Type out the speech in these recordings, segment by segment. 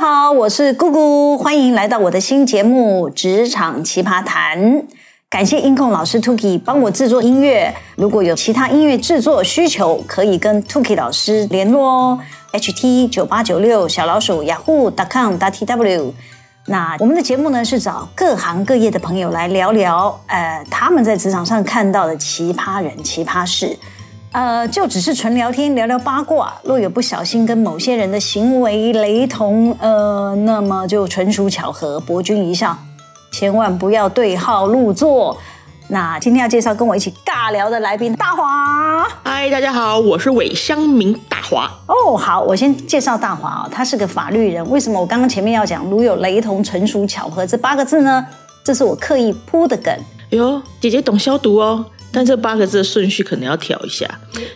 好，我是姑姑，欢迎来到我的新节目《职场奇葩谈》。感谢音控老师 Tuki 帮我制作音乐。如果有其他音乐制作需求，可以跟 Tuki 老师联络哦。ht 九八九六小老鼠 yahoo.com.tw。那我们的节目呢，是找各行各业的朋友来聊聊，呃，他们在职场上看到的奇葩人、奇葩事。呃，就只是纯聊天，聊聊八卦。若有不小心跟某些人的行为雷同，呃，那么就纯属巧合，博君一笑，千万不要对号入座。那今天要介绍跟我一起尬聊的来宾，大华。嗨，大家好，我是韦香民大华。哦，好，我先介绍大华啊，他是个法律人。为什么我刚刚前面要讲“如有雷同，纯属巧合”这八个字呢？这是我刻意铺的梗。哟，姐姐懂消毒哦。但这八个字的顺序可能要调一下，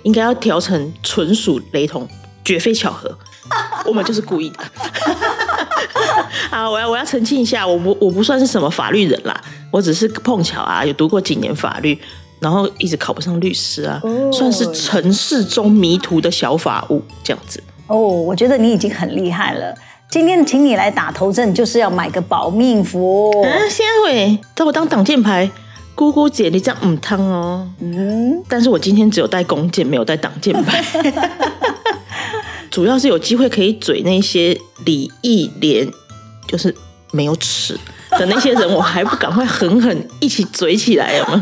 应该要调成纯属雷同，绝非巧合。我们就是故意的。啊，我要我要澄清一下，我不我不算是什么法律人啦，我只是碰巧啊，有读过几年法律，然后一直考不上律师啊，算是尘世中迷途的小法务这样子。哦，我觉得你已经很厉害了。今天请你来打头阵，就是要买个保命符。嗯，先会找我当挡箭牌。姑姑姐，你这样唔烫哦。嗯，但是我今天只有带弓箭，没有带挡箭牌。主要是有机会可以嘴那些礼义廉，就是没有齿的那些人，我还不赶快狠狠一起嘴起来吗？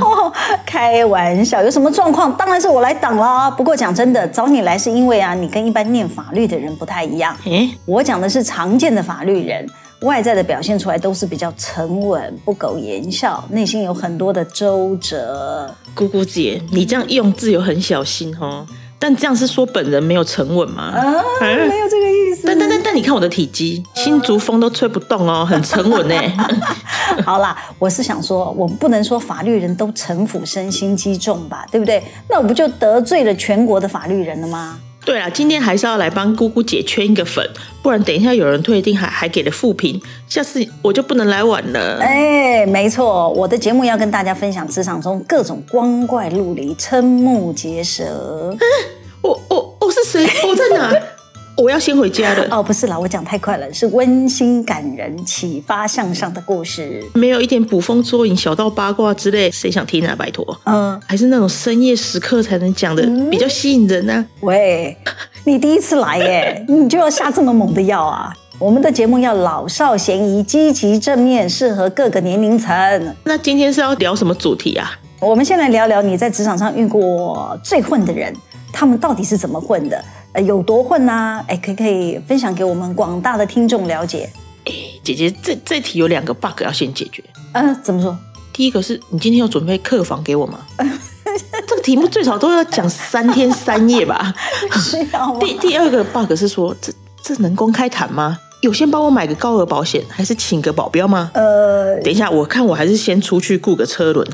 哦，开玩笑，有什么状况？当然是我来挡啦。不过讲真的，找你来是因为啊，你跟一般念法律的人不太一样。诶，我讲的是常见的法律人。外在的表现出来都是比较沉稳、不苟言笑，内心有很多的周折。姑姑姐，你这样用字有很小心哦。但这样是说本人没有沉稳吗？啊，没有这个意思。但但但但，你看我的体积，新竹风都吹不动哦，很沉稳呢。好啦，我是想说，我们不能说法律人都城府深、心机重吧，对不对？那我不就得罪了全国的法律人了吗？对啊，今天还是要来帮姑姑姐圈一个粉，不然等一下有人退订还还给了负评，下次我就不能来晚了。哎，没错，我的节目要跟大家分享职场中各种光怪陆离、瞠目结舌。嗯，我我我是谁？我在哪？我要先回家了。哦，不是啦，我讲太快了，是温馨感人、启发向上的故事，没有一点捕风捉影、小道八卦之类，谁想听啊？拜托，嗯，还是那种深夜时刻才能讲的，嗯、比较吸引人呢、啊。喂，你第一次来耶，你就要下这么猛的药啊？我们的节目要老少咸宜、积极正面，适合各个年龄层。那今天是要聊什么主题啊？我们先来聊聊你在职场上遇过最混的人，他们到底是怎么混的？有多混呐、啊？哎，可以可以分享给我们广大的听众了解。哎，姐姐，这这题有两个 bug 要先解决。嗯、呃，怎么说？第一个是你今天有准备客房给我吗？这个题目最少都要讲三天三夜吧？需要？第第二个 bug 是说，这这能公开谈吗？有先帮我买个高额保险，还是请个保镖吗？呃，等一下，我看我还是先出去雇个车轮。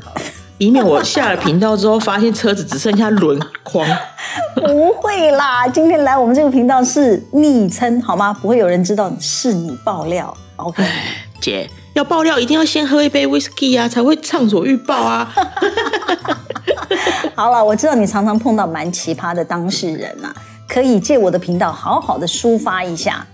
以免我下了频道之后，发现车子只剩下轮框。不会啦，今天来我们这个频道是昵称好吗？不会有人知道是你爆料。OK，姐要爆料一定要先喝一杯 whisky 啊，才会畅所欲爆啊。好了，我知道你常常碰到蛮奇葩的当事人啊，可以借我的频道好好的抒发一下。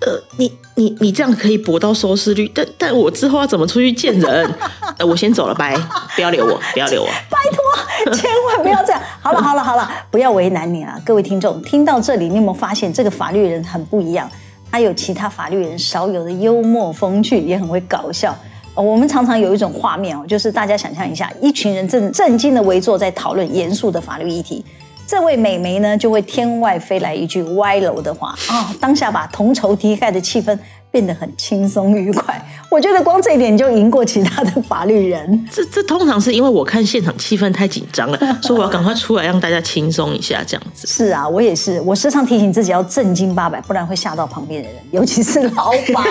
呃，你你你这样可以博到收视率，但但我之后要怎么出去见人？呃，我先走了，拜，不要留我，不要留我，拜托，千万不要这样。好了好了好了，不要为难你了，各位听众，听到这里，你有没有发现这个法律人很不一样？他有其他法律人少有的幽默风趣，也很会搞笑。我们常常有一种画面哦，就是大家想象一下，一群人正正经的围坐在讨论严肃的法律议题。这位美眉呢，就会天外飞来一句歪楼的话啊、当下把同仇敌忾的气氛变得很轻松愉快。我觉得光这一点就赢过其他的法律人。这这通常是因为我看现场气氛太紧张了，所以我要赶快出来让大家轻松一下，这样子。是啊，我也是，我时常提醒自己要正经八百，不然会吓到旁边的人，尤其是老板。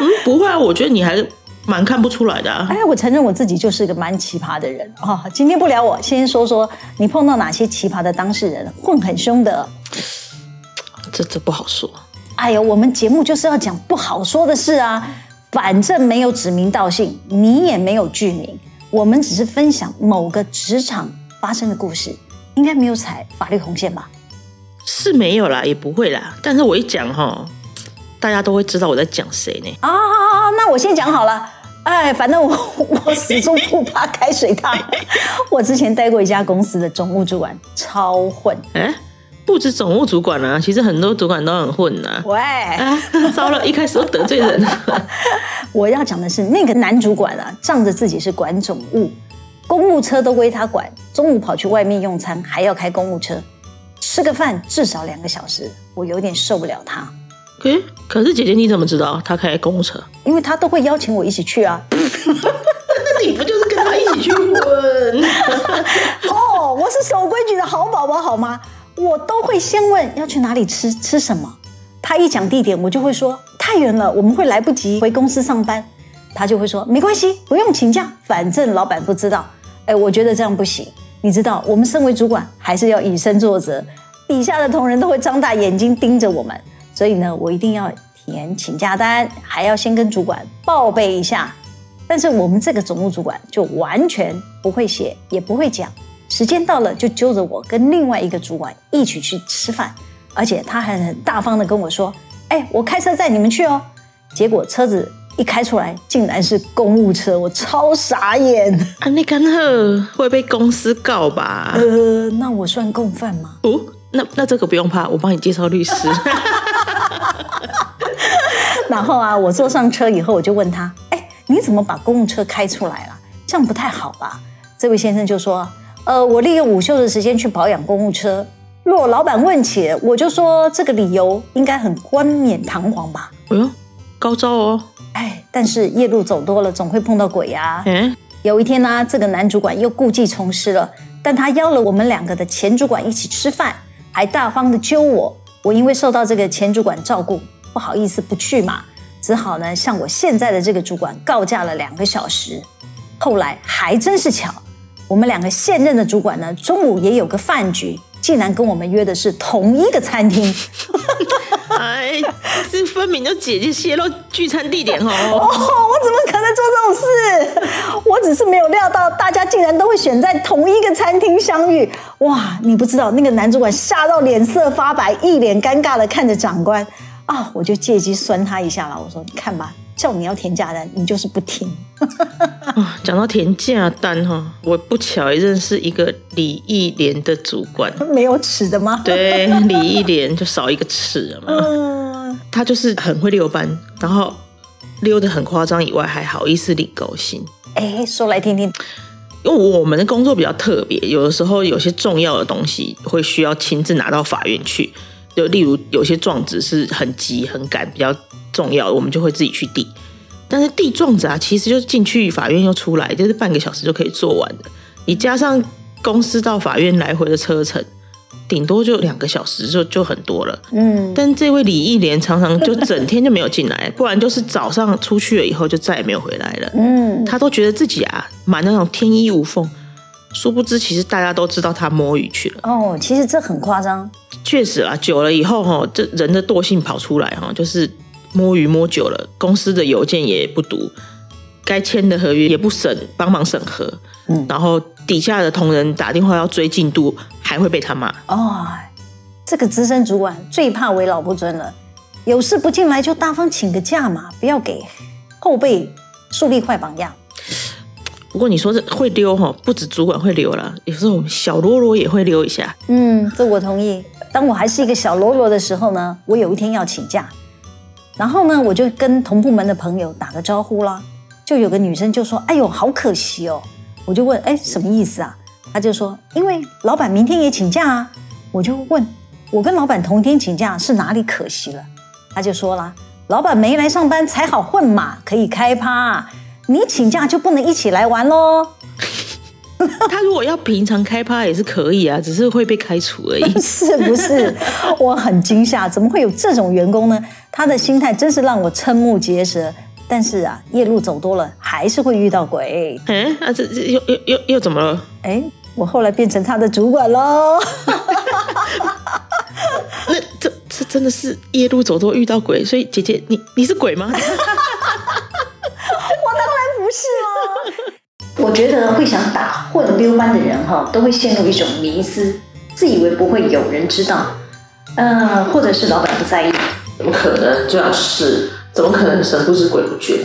嗯，不会啊，我觉得你还是。蛮看不出来的啊！哎，我承认我自己就是一个蛮奇葩的人啊。今天不聊我，先说说你碰到哪些奇葩的当事人，混很凶的。这这不好说。哎呦，我们节目就是要讲不好说的事啊。反正没有指名道姓，你也没有具名，我们只是分享某个职场发生的故事，应该没有踩法律红线吧？是没有啦，也不会啦。但是我一讲哈，大家都会知道我在讲谁呢？啊，那我先讲好了。哎，反正我 我始终不怕开水烫。我之前待过一家公司的总务主管，超混。哎，不止总务主管啊，其实很多主管都很混呐、啊。喂，啊，糟了，一开始都得罪人了。我要讲的是那个男主管啊，仗着自己是管总务，公务车都归他管，中午跑去外面用餐还要开公务车，吃个饭至少两个小时，我有点受不了他。哎，可是姐姐你怎么知道他开公务车？因为他都会邀请我一起去啊。那你不就是跟他一起去混？哦，我是守规矩的好宝宝，好吗？我都会先问要去哪里吃，吃什么。他一讲地点，我就会说太远了，我们会来不及回公司上班。他就会说没关系，不用请假，反正老板不知道。哎，我觉得这样不行。你知道，我们身为主管，还是要以身作则，底下的同仁都会张大眼睛盯着我们。所以呢，我一定要填请假单，还要先跟主管报备一下。但是我们这个总务主管就完全不会写，也不会讲。时间到了就揪着我跟另外一个主管一起去吃饭，而且他还很大方的跟我说：“哎，我开车载你们去哦。”结果车子一开出来，竟然是公务车，我超傻眼。啊，你刚好会被公司告吧？呃，那我算共犯吗？哦，那那这个不用怕，我帮你介绍律师。然后啊，我坐上车以后，我就问他：“哎，你怎么把公务车开出来了？这样不太好吧？”这位先生就说：“呃，我利用午休的时间去保养公务车。若老板问起，我就说这个理由应该很冠冕堂皇吧？”哎呦，高招哦！哎，但是夜路走多了，总会碰到鬼呀。嗯，有一天呢，这个男主管又故技重施了，但他邀了我们两个的前主管一起吃饭，还大方的揪我。我因为受到这个前主管照顾，不好意思不去嘛，只好呢向我现在的这个主管告假了两个小时。后来还真是巧，我们两个现任的主管呢，中午也有个饭局，竟然跟我们约的是同一个餐厅。哎，这分明就姐姐泄露聚餐地点哦！哦，我怎么可能做这种事？我只是没有料到大家竟然都会选在同一个餐厅相遇。哇，你不知道那个男主管吓到脸色发白，一脸尴尬的看着长官啊！我就借机酸他一下了。我说：“你看吧，叫你要填假单，你就是不听。”啊，讲到填假单哈，我不巧也认识一个李义廉的主管，没有齿的吗？对，李义廉就少一个齿了嘛。嗯，他就是很会溜班，然后溜得很夸张以外，还好意思领高薪。哎，说来听听。因为我们的工作比较特别，有的时候有些重要的东西会需要亲自拿到法院去，就例如有些状子是很急很赶，比较重要的，我们就会自己去递。但是递状子啊，其实就是进去法院又出来，就是半个小时就可以做完的。你加上公司到法院来回的车程，顶多就两个小时就就很多了。嗯，但这位李义莲常常就整天就没有进来，不然就是早上出去了以后就再也没有回来了。嗯，他都觉得自己啊满那种天衣无缝，殊不知其实大家都知道他摸鱼去了。哦，其实这很夸张。确实啊，久了以后哈，这人的惰性跑出来哈，就是。摸鱼摸久了，公司的邮件也不读，该签的合约也不审，帮忙审核。嗯，然后底下的同仁打电话要追进度，还会被他骂。哦，这个资深主管最怕为老不尊了，有事不进来就大方请个假嘛，不要给后辈树立坏榜样。不过你说这会溜哈，不止主管会溜了，有时候小喽啰也会溜一下。嗯，这我同意。当我还是一个小喽啰的时候呢，我有一天要请假。然后呢，我就跟同部门的朋友打个招呼啦，就有个女生就说：“哎呦，好可惜哦。”我就问：“哎，什么意思啊？”她就说：“因为老板明天也请假啊。”我就问：“我跟老板同天请假是哪里可惜了？”她就说啦：“老板没来上班才好混嘛，可以开趴。你请假就不能一起来玩喽。” 他如果要平常开趴也是可以啊，只是会被开除而已。是不是？我很惊吓，怎么会有这种员工呢？他的心态真是让我瞠目结舌。但是啊，夜路走多了，还是会遇到鬼。哎，啊，这这又又又又怎么了？哎，我后来变成他的主管喽。那这这真的是夜路走多遇到鬼，所以姐姐你你是鬼吗？我当然不是哦。我觉得会想打混溜班的人哈，都会陷入一种迷思，自以为不会有人知道。呃，或者是老板不在意？怎么可能？这样是怎么可能神不知鬼不觉？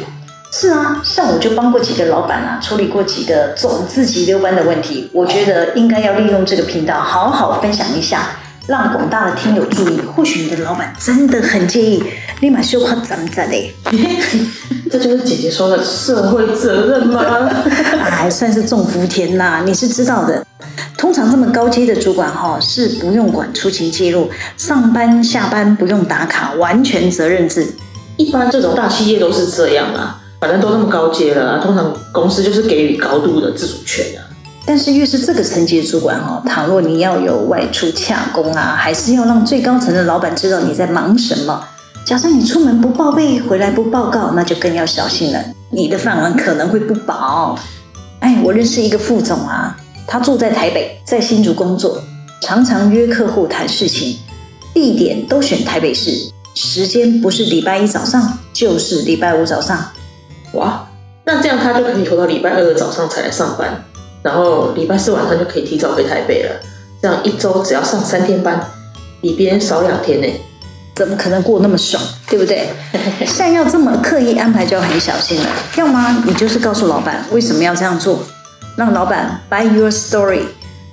是啊，像我就帮过几个老板啊，处理过几个总自己溜班的问题。我觉得应该要利用这个频道，好好分享一下，让广大的听友注意。或许你的老板真的很介意，立马修夸怎么怎的。这就是姐姐说的社会责任吗？还算是种福田呐，你是知道的。通常这么高阶的主管哈，是不用管出勤记录，上班下班不用打卡，完全责任制。一般这种大企业都是这样啊，反正都那么高阶了，通常公司就是给予高度的自主权啊。但是越是这个层级的主管哈，倘若你要有外出洽公啊，还是要让最高层的老板知道你在忙什么。假设你出门不报备，回来不报告，那就更要小心了，你的饭碗可能会不保。哎，我认识一个副总啊。他住在台北，在新竹工作，常常约客户谈事情，地点都选台北市，时间不是礼拜一早上，就是礼拜五早上。哇，那这样他就可以拖到礼拜二的早上才来上班，然后礼拜四晚上就可以提早回台北了。这样一周只要上三天班，比别人少两天呢。怎么可能过那么爽，对不对？像要这么刻意安排，就要很小心了。要么你就是告诉老板为什么要这样做。让老板 buy your story。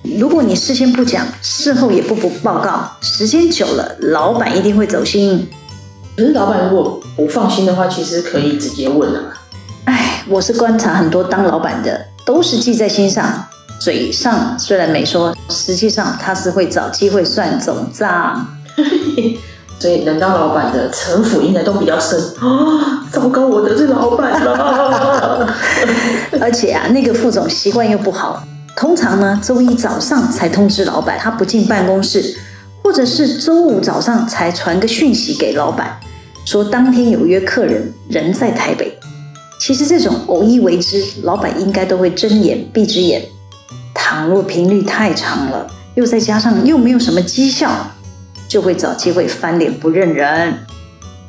如果你事先不讲，事后也不不报告，时间久了，老板一定会走心。可是老板如果不放心的话，其实可以直接问啊。哎，我是观察很多当老板的，都是记在心上，嘴上虽然没说，实际上他是会找机会算总账。所以能当老板的城府应该都比较深啊！糟糕，我得罪老板了。而且啊，那个副总习惯又不好，通常呢，周一早上才通知老板他不进办公室，或者是周五早上才传个讯息给老板，说当天有约客人，人在台北。其实这种偶一为之，老板应该都会睁眼闭只眼。倘若频率太长了，又再加上又没有什么绩效。就会找机会翻脸不认人。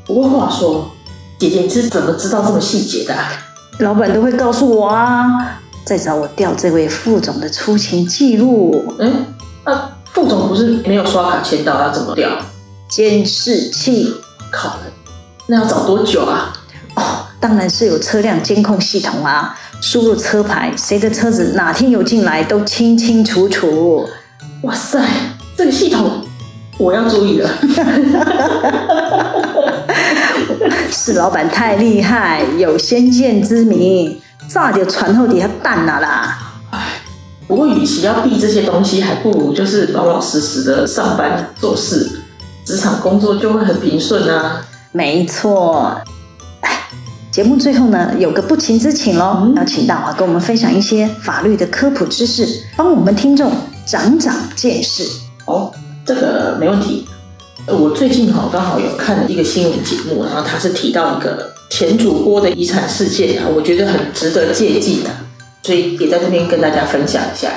不过话说，姐姐你是怎么知道这么细节的？老板都会告诉我啊。在找我调这位副总的出勤记录。哎，那副总不是没有刷卡签到，要怎么调？监视器。靠，那要找多久啊？哦，当然是有车辆监控系统啊，输入车牌，谁的车子哪天有进来都清清楚楚。哇塞，这个系统。我要注意了，是老板太厉害，有先见之明，炸掉船后底下蛋了啦。哎，不过与其要避这些东西，还不如就是老老实实的上班做事，职场工作就会很平顺啊。没错，哎，节目最后呢，有个不情之请喽，嗯、要请大华跟我们分享一些法律的科普知识，帮我们听众长长见识哦。这个没问题。我最近哈刚好有看一个新闻节目，然后他是提到一个前主播的遗产事件啊，我觉得很值得借鉴的，所以也在这边跟大家分享一下。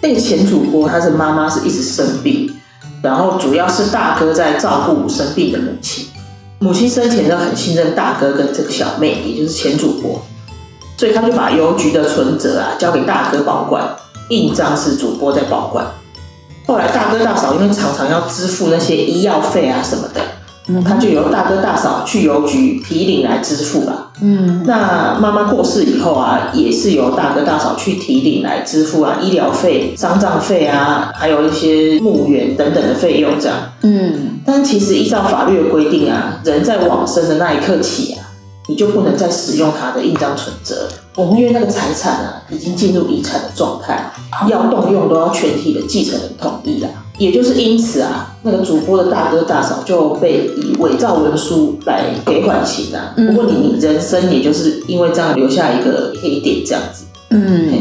那个前主播他是妈妈是一直生病，然后主要是大哥在照顾生病的母亲，母亲生前都很信任大哥跟这个小妹，也就是前主播，所以他就把邮局的存折啊交给大哥保管，印章是主播在保管。后来大哥大嫂因为常常要支付那些医药费啊什么的，嗯，他就由大哥大嫂去邮局提领来支付了。嗯，那妈妈过世以后啊，也是由大哥大嫂去提领来支付啊，医疗费、丧葬费啊，还有一些墓园等等的费用这样。嗯，但其实依照法律的规定啊，人在往生的那一刻起啊，你就不能再使用他的印章存折。因为那个财产啊，已经进入遗产的状态，要动用都要全体的继承人同意啦。也就是因此啊，那个主播的大哥大嫂就被以伪造文书来给缓刑啊。不过你你人生也就是因为这样留下一个黑点这样子。嗯，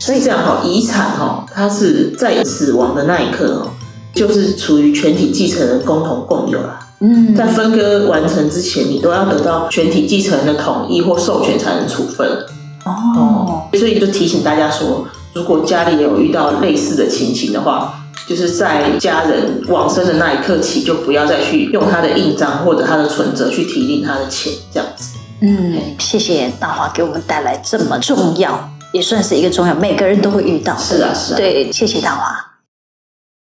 所以这样哈，遗产哈，它是在死亡的那一刻哦，就是处于全体继承人共同共有啦。嗯，在分割完成之前，你都要得到全体继承人的同意或授权才能处分。哦，所以就提醒大家说，如果家里有遇到类似的情形的话，就是在家人往生的那一刻起，就不要再去用他的印章或者他的存折去提领他的钱，这样子。嗯，谢谢大华给我们带来这么重要，也算是一个重要，每个人都会遇到。是啊，是啊。对，谢谢大华。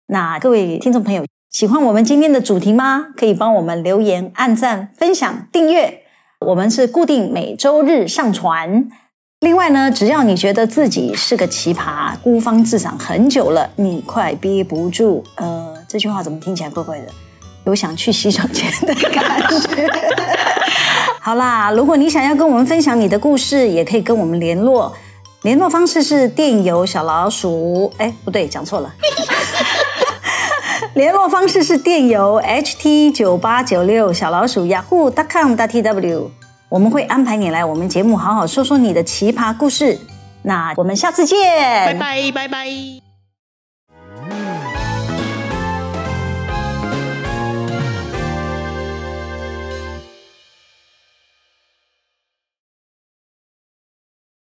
那各位听众朋友，喜欢我们今天的主题吗？可以帮我们留言、按赞、分享、订阅。我们是固定每周日上传。另外呢，只要你觉得自己是个奇葩，孤芳自赏很久了，你快憋不住。呃，这句话怎么听起来怪怪的？有想去洗手间的感觉。好啦，如果你想要跟我们分享你的故事，也可以跟我们联络。联络方式是电邮小老鼠，哎，不对，讲错了。联络方式是电邮 ht 九八九六小老鼠 yahoo.com.tw，我们会安排你来我们节目，好好说说你的奇葩故事。那我们下次见，拜拜拜拜。